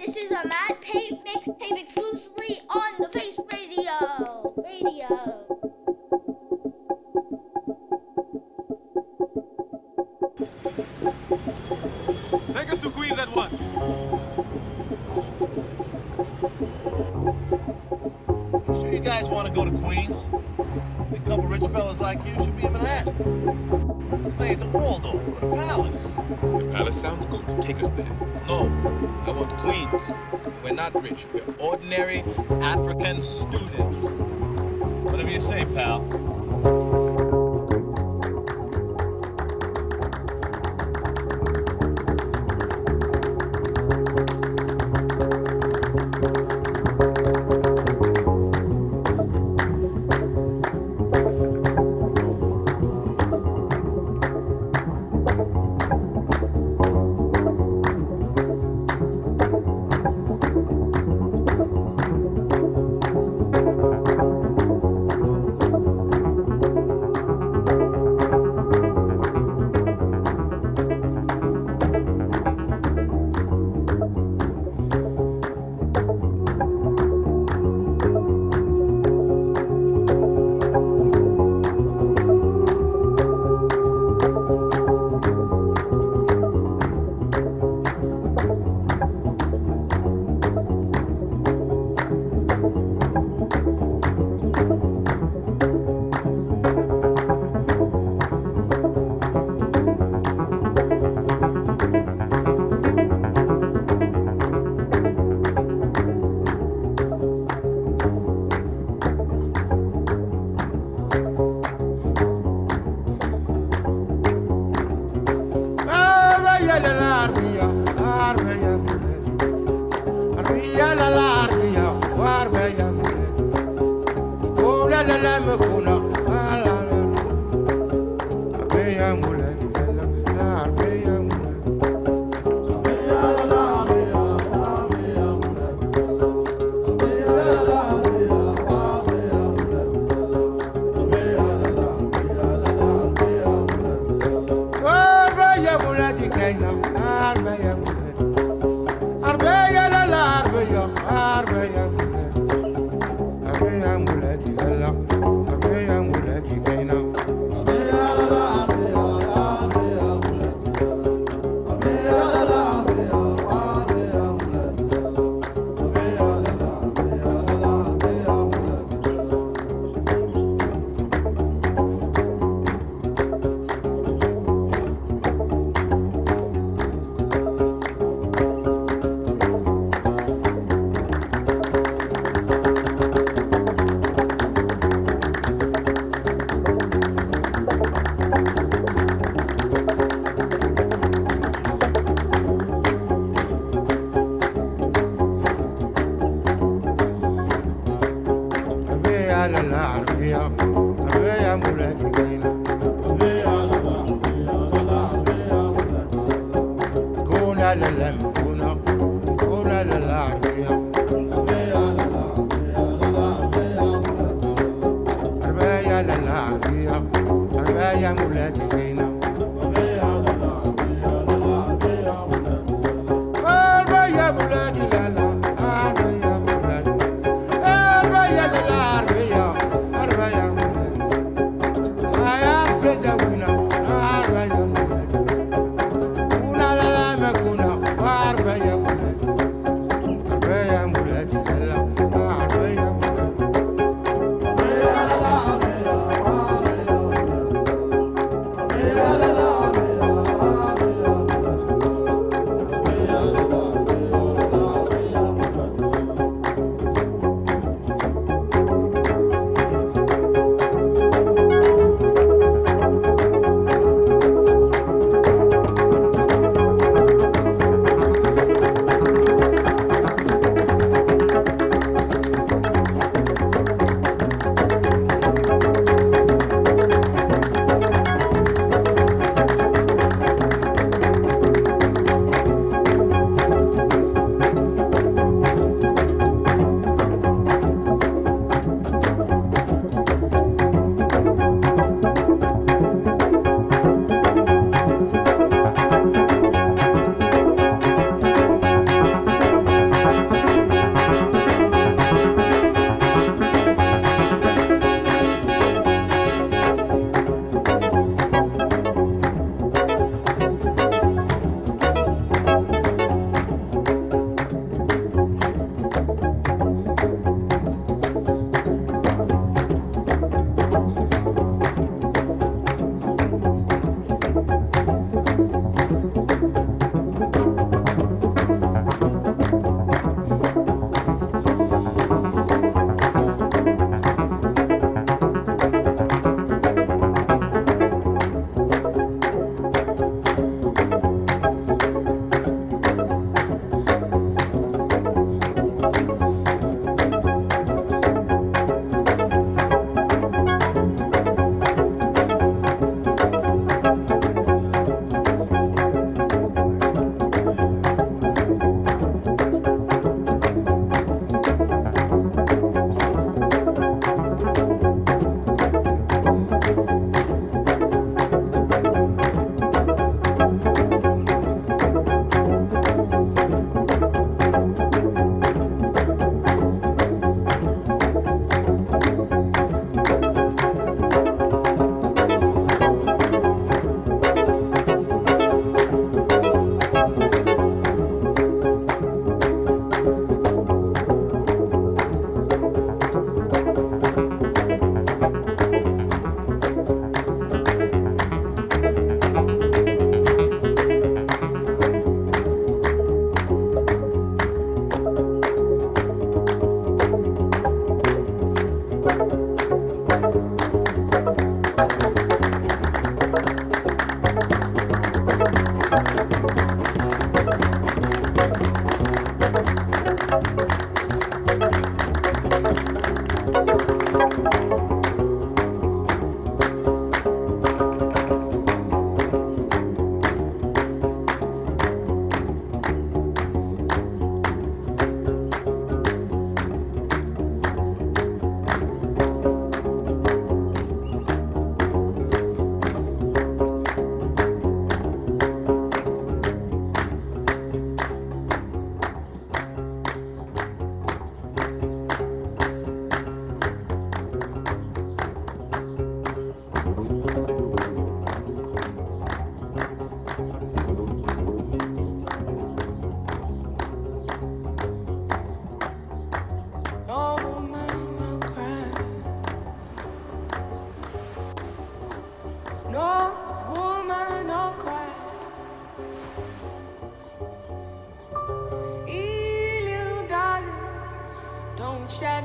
This is a Matt Pape mixtape exclusively on the Face Radio. Radio. Take us to Queens at once. Sure you guys want to go to Queens? A couple rich fellas like you should be in Manhattan. Ain't the Waldorf, a palace. The palace sounds good. Take us there. No, I want Queens. We're not rich. We're ordinary African students. Whatever you say, pal. Arbeya muleti lala, arbeya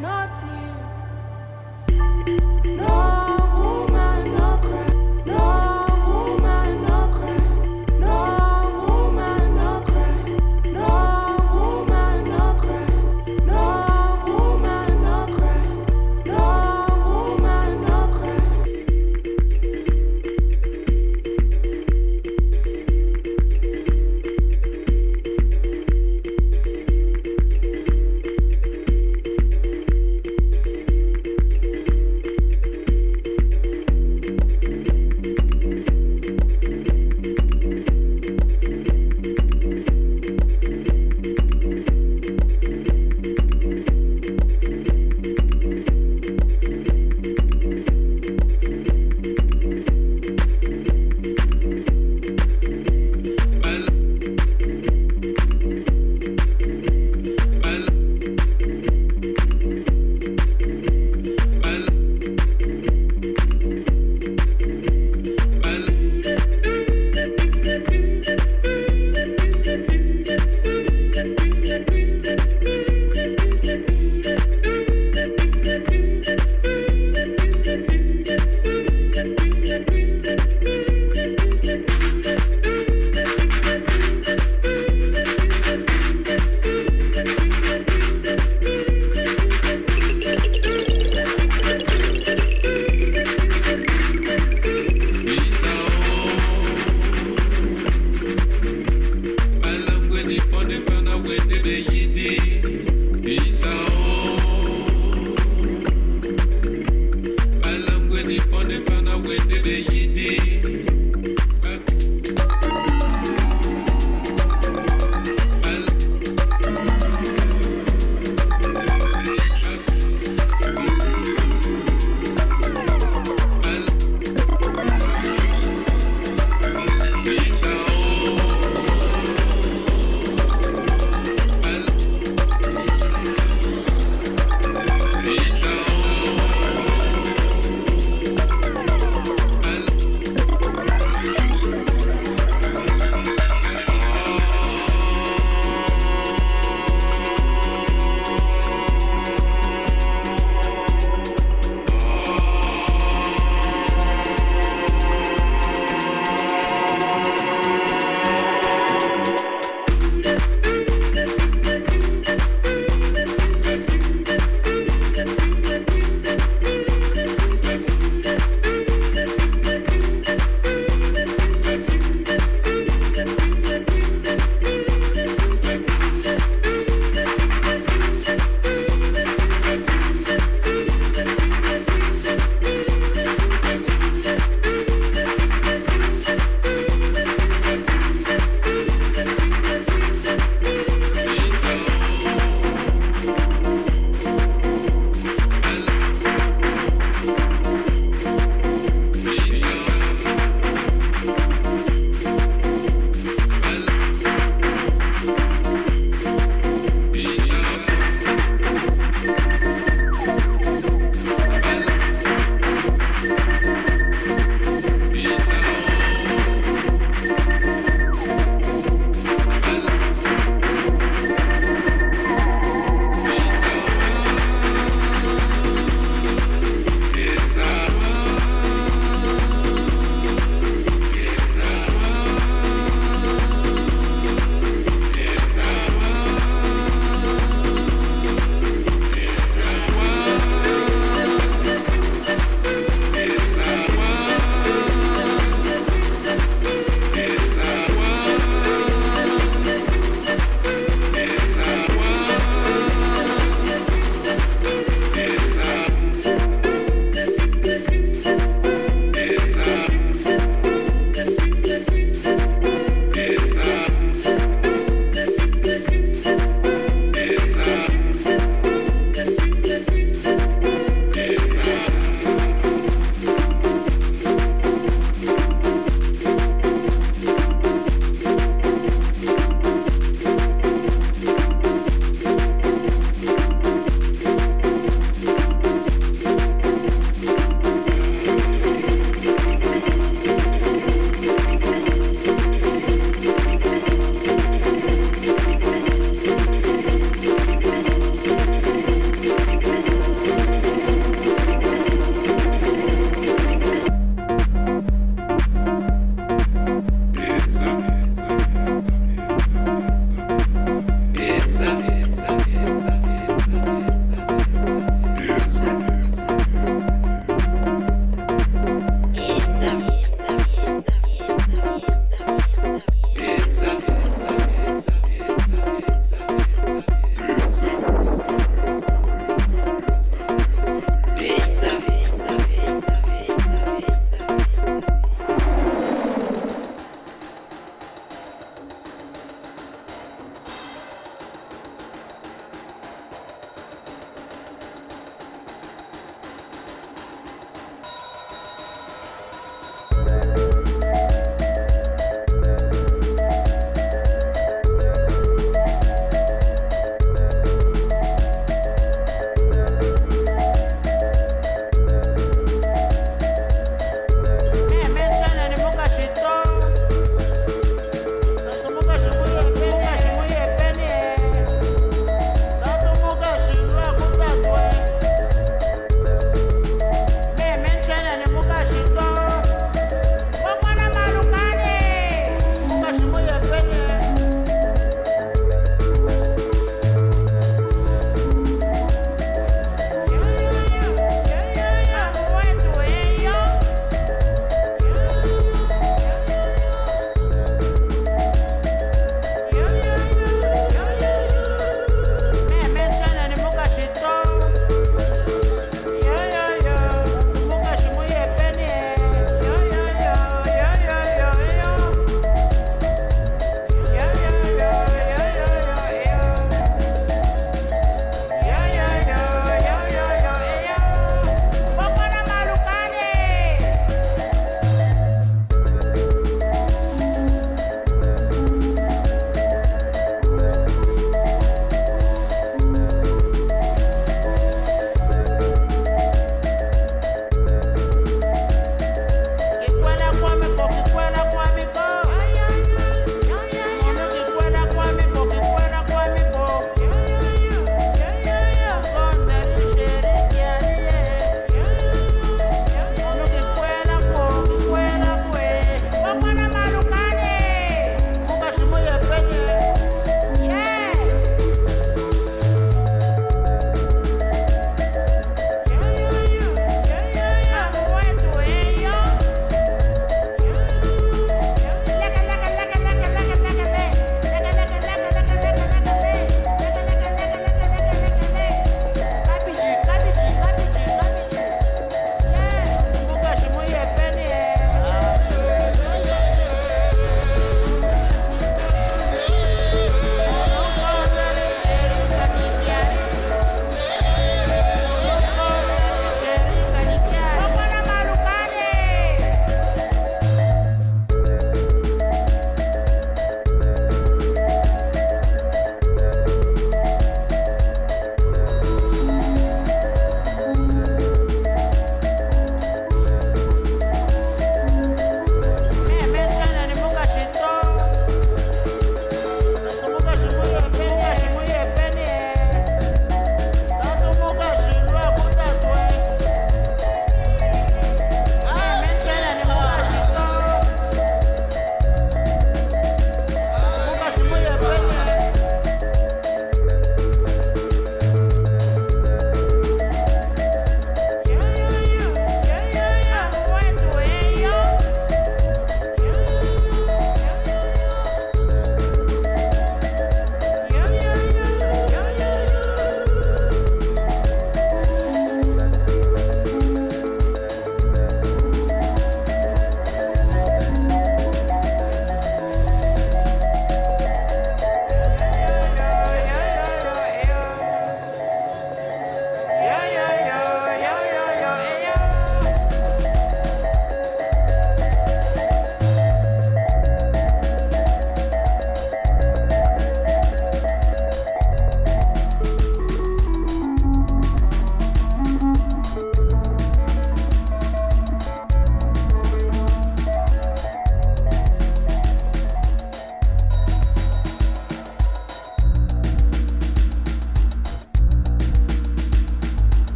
No day.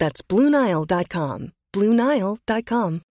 That's BlueNile.com. BlueNile.com.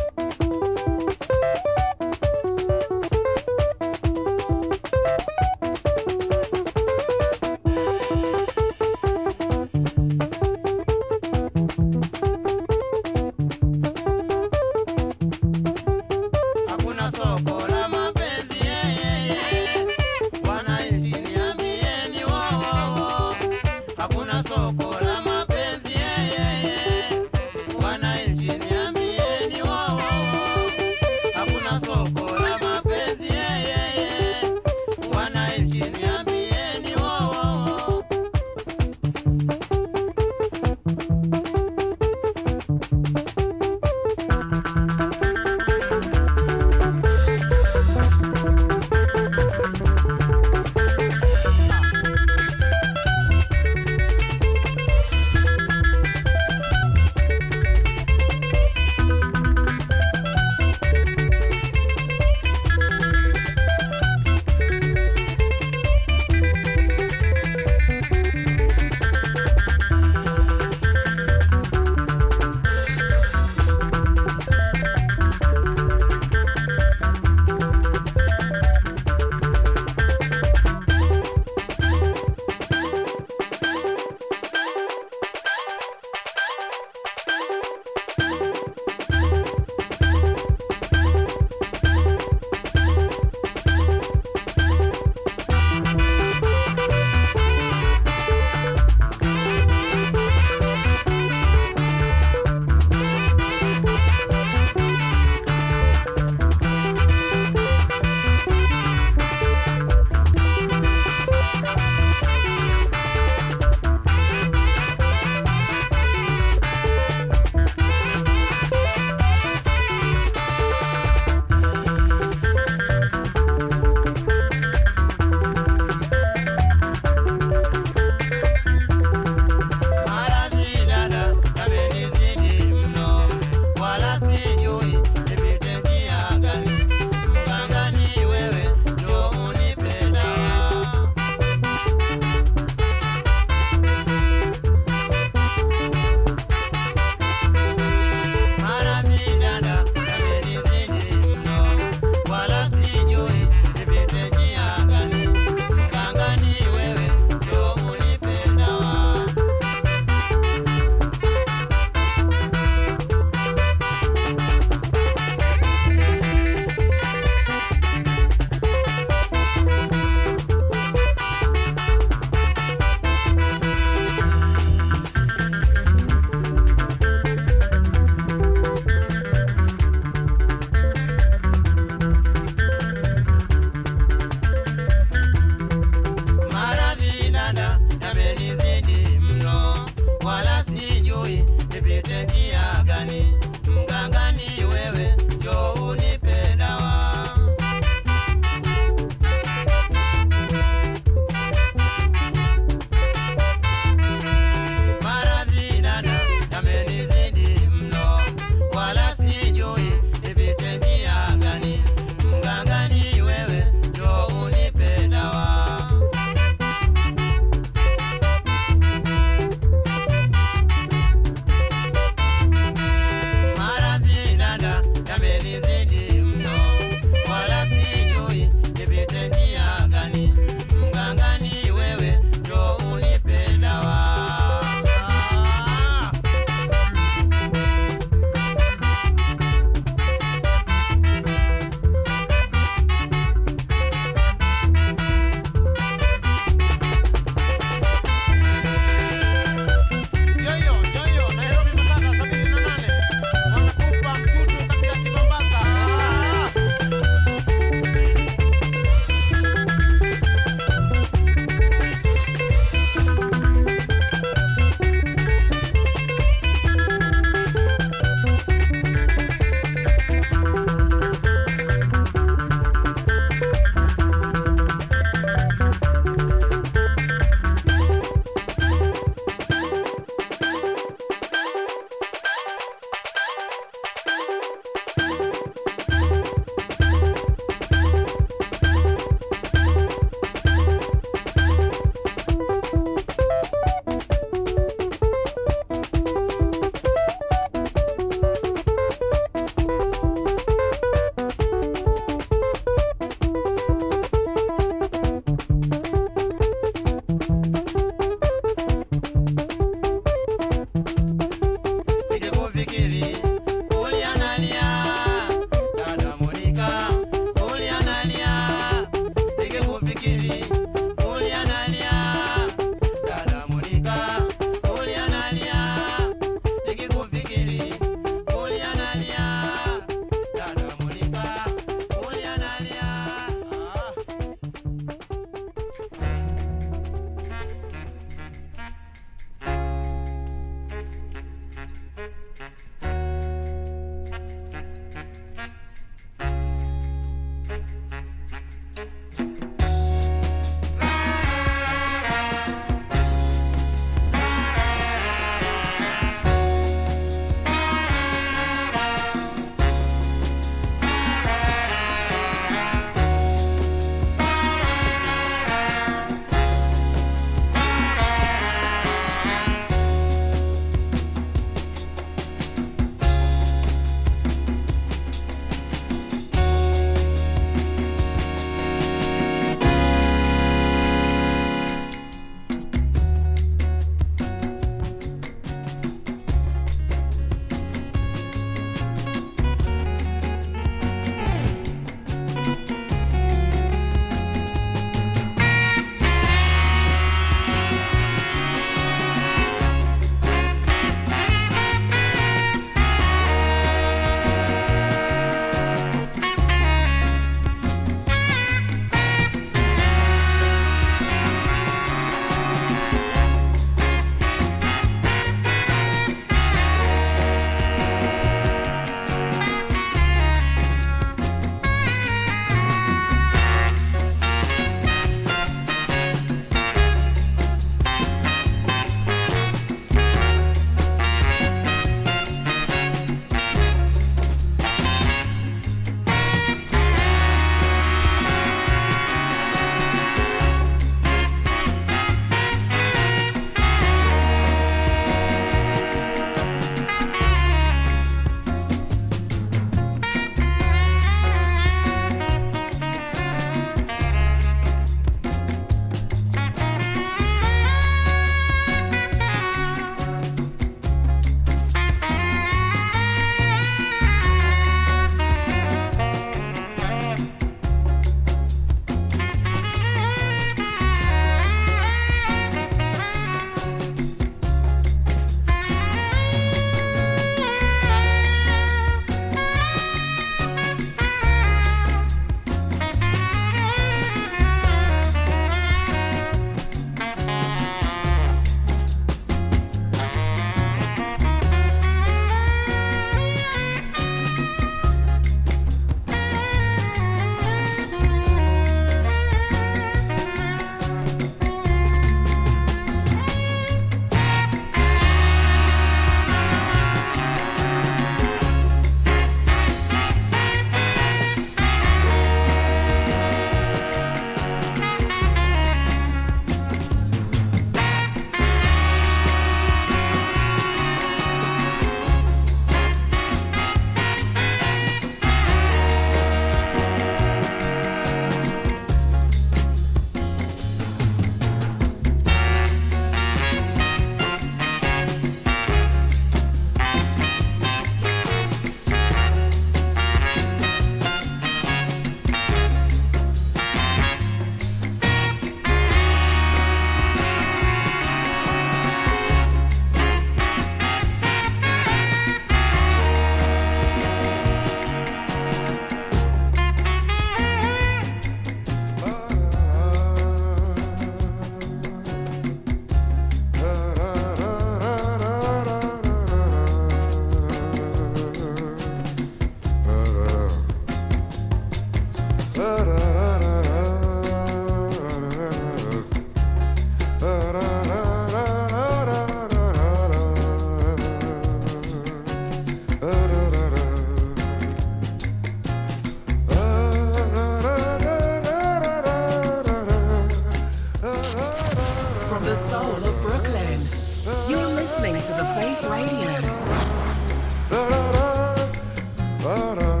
da da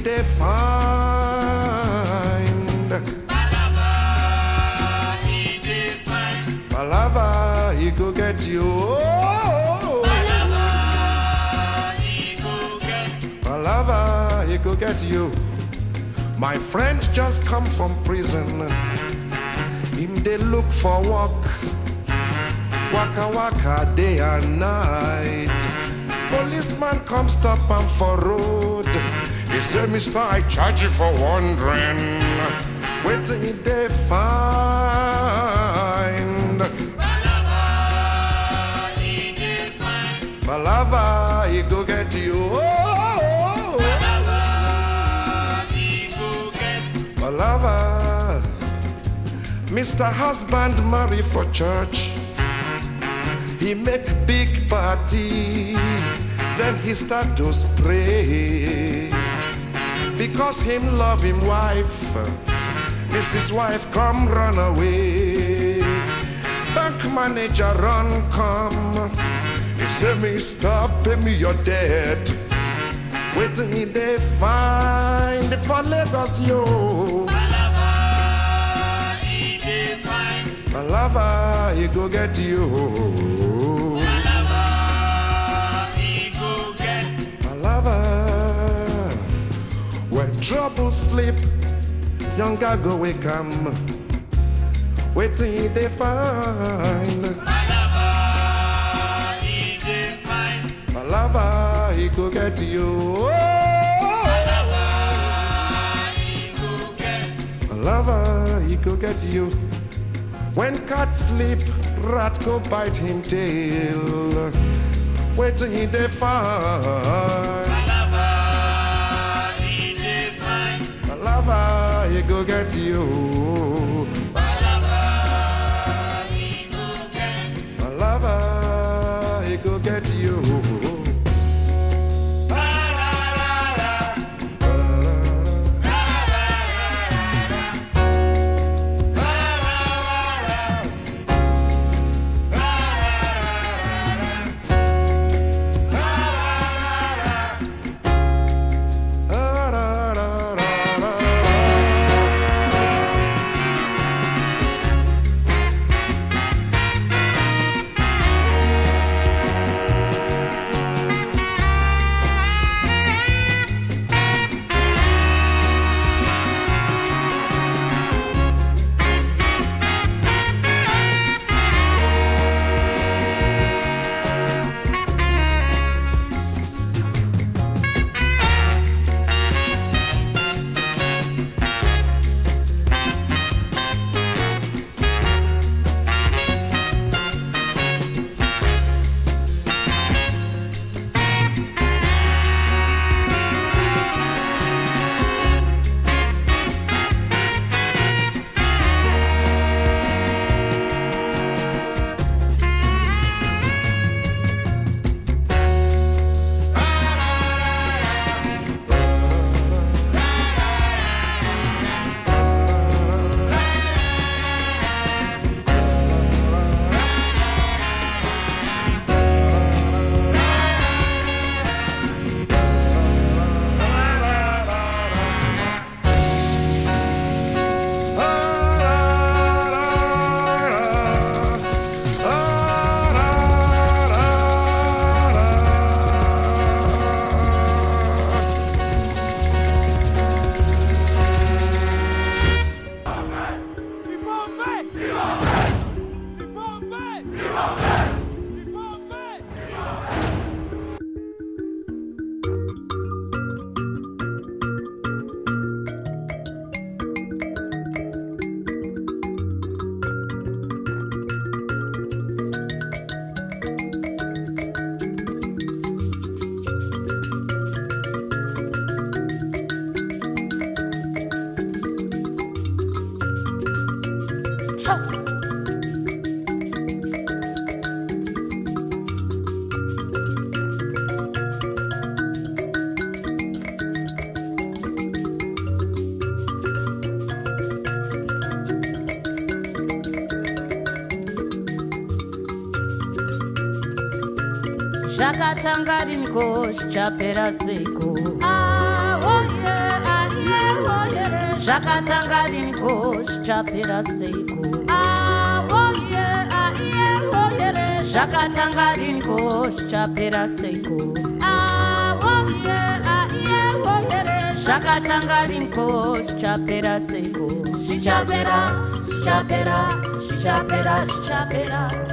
Waiting he dey find. Palava, he go get you. Oh, Palava, he go get you. My friend just come from prison. Him they look for work. Waka waka day and night. Policeman come stop him for road. He said, Mister, I charge you for wandering. Waiting they find. Palava, he go get you. Oh. Mr. Husband marry for church. He make big party. Then he start to spray. Because him love him wife. Mrs. Wife come run away. Bank manager run come. He say me stop pay me your debt. Waiting he dey find for Lagos yo. Palava, he go get you. Trouble sleep, younger go wake 'em. Waiting he dey find. Palava, he go get you. Palava, he go get you. When cat sleep, rat go bite him tail. Waiting he dey find. He go get you. Yeah. Shakatangarinko, Chapera Seiko. Ah, oh yeah, ah, yeah, oh yeah. Shakatangarinko, Chapera Seiko. Ah, oh yeah, ah, yeah, oh yeah. Shakatangarinko, Chapera Seiko. Shichapera, Shichapera, Shichapera, Shichapera. Shakatangarinko, Shichapera Seiko. Ah, oh yeah, ah,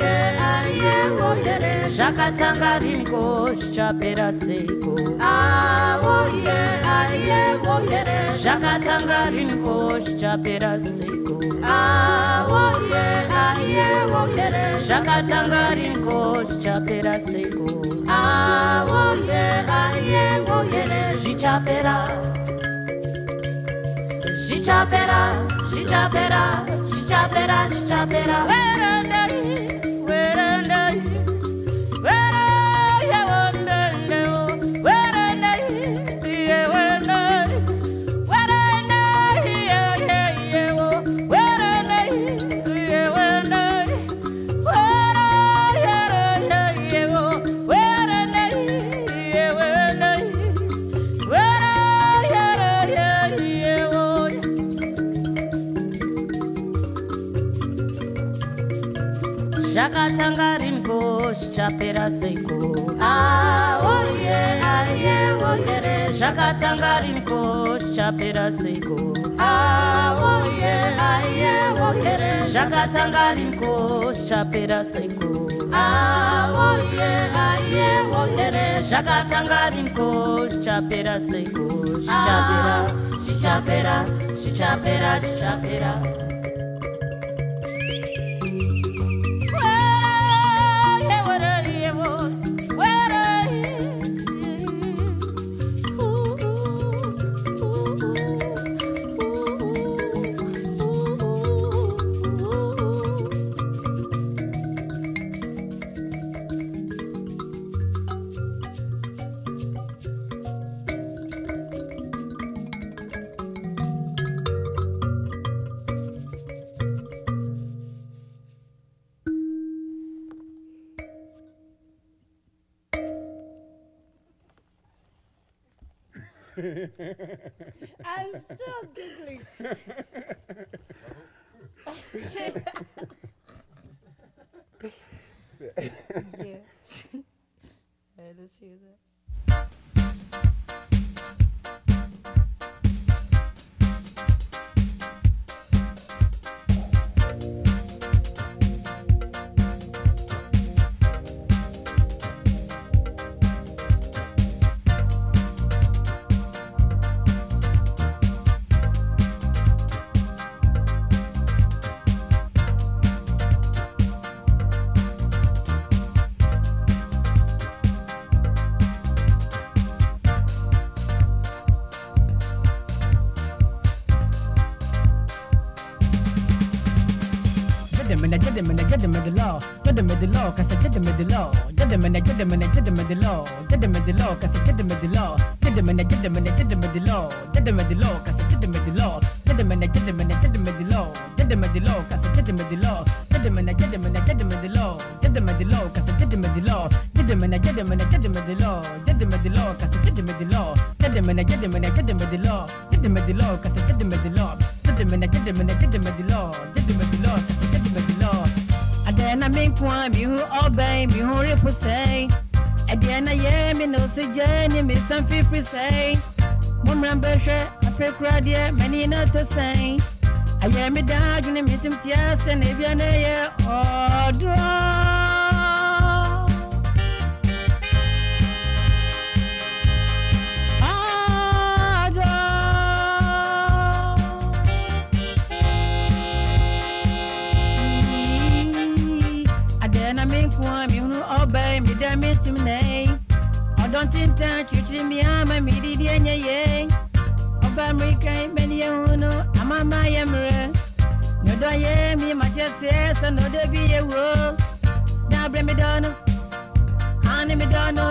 yeah, oh yeah. Shakatangarinko, Shichapera Seiko. Ah, oh yeah, ah, yeah, oh yeah. Shakatangarinko, Shichapera Seiko. Shichapera, shichapera. Werandai, Chapera Seiko. Ah, oh yeah, ah, yeah, oh yeah. Shakatangarinko, Chapera Seiko. Ah, oh yeah, ah, yeah, oh yeah. Shakatangarinko, Chapera Seiko. Ah, oh yeah, ah, yeah, oh yeah. Shakatangarinko, Chapera Seiko. Shichapera, shichapera, shichapera, shichapera. The law. Gentlemen, the law, cause gentlemen, the law. Gentlemen, gentlemen, gentlemen, the law. Gentlemen, the law, cause gentlemen, the law. Gentlemen, gentlemen, gentlemen, the law. Gentlemen, the law, cause gentlemen, the law. Gentlemen, gentlemen, gentlemen, the law. Gentlemen, the law, cause gentlemen, the law. Jeni mi san fi free say. Mumran beshe ape kradie mani no to say. I Aye mi da juni mi tum tia se ne bia ne ye odo. kan bɛni yɛ hu no ama ma yɛ mmerɛ nodɔ yɛ mi ma kyɛ seɛ sɛ nodɔ bi yɛ wo. Na abirɛ mi dɔ no ani mi dɔ no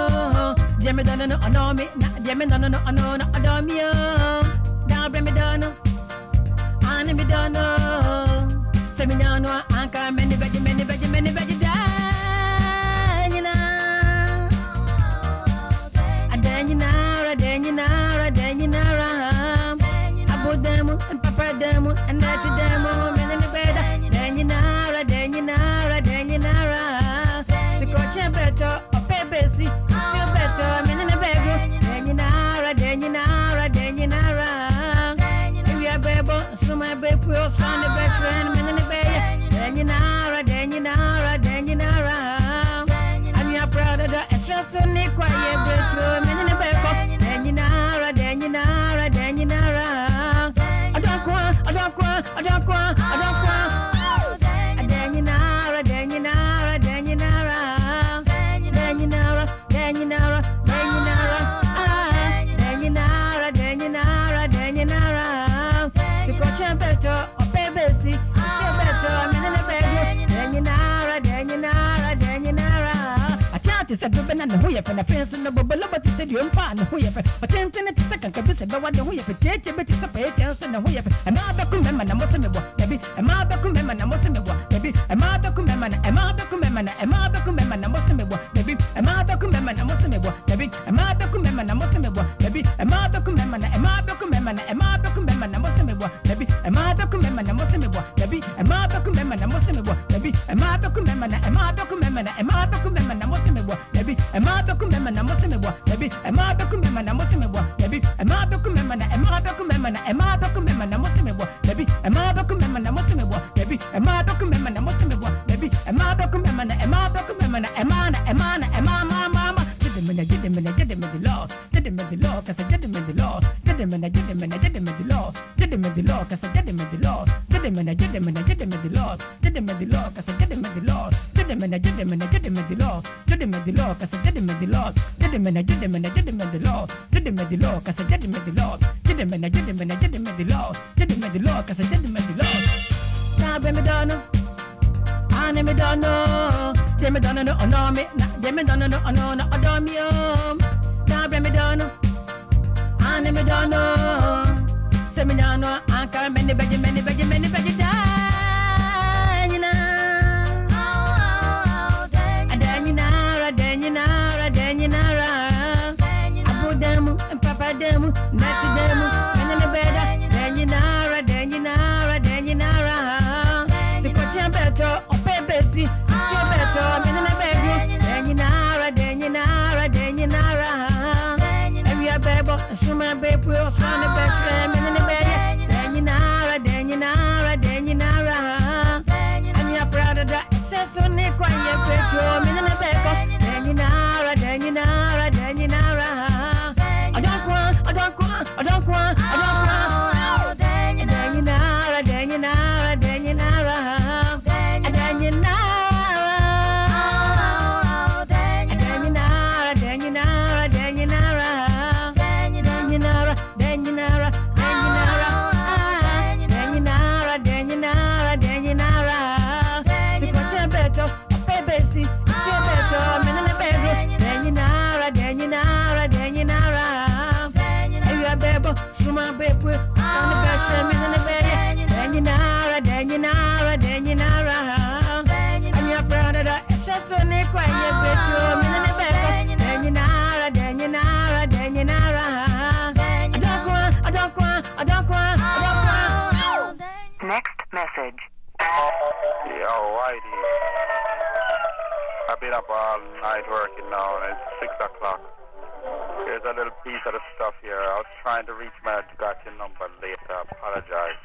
deɛ mi dɔ no no ɔnɔ mi na deɛ mi dɔ no no no, no ɔdɔ mi o na bring me down, no ani mi dɔ no sɛ mi nya no anka many bɛgye many bɛgye many bɛgye. one who you finna fence in the bubble but it's you attend in a second a who you take a and who me, did them and I did them at the law. Did them at the law, cause I did them at the law. Did them and I did them and I did them at the law. Did them at the law, cause I did them at the law. Did them and I did them and I did them at the law. Did them at the law, cause I did them at the law. Now, baby, don't know. I never don't know. Dem done no no me, dem me done no no no do me um. Now bring me down, I never done no. Say me down, I can't many, many, many, many, many. Denyinara, Denyinara, Abu Damu, Papa Damu, Nati message. Yo, Whitey. I've been up all night working now, and it's 6 o'clock. Here's a little piece of the stuff here. I was trying to reach my got your number later. I apologize.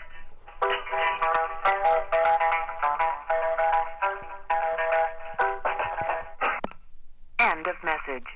End of message.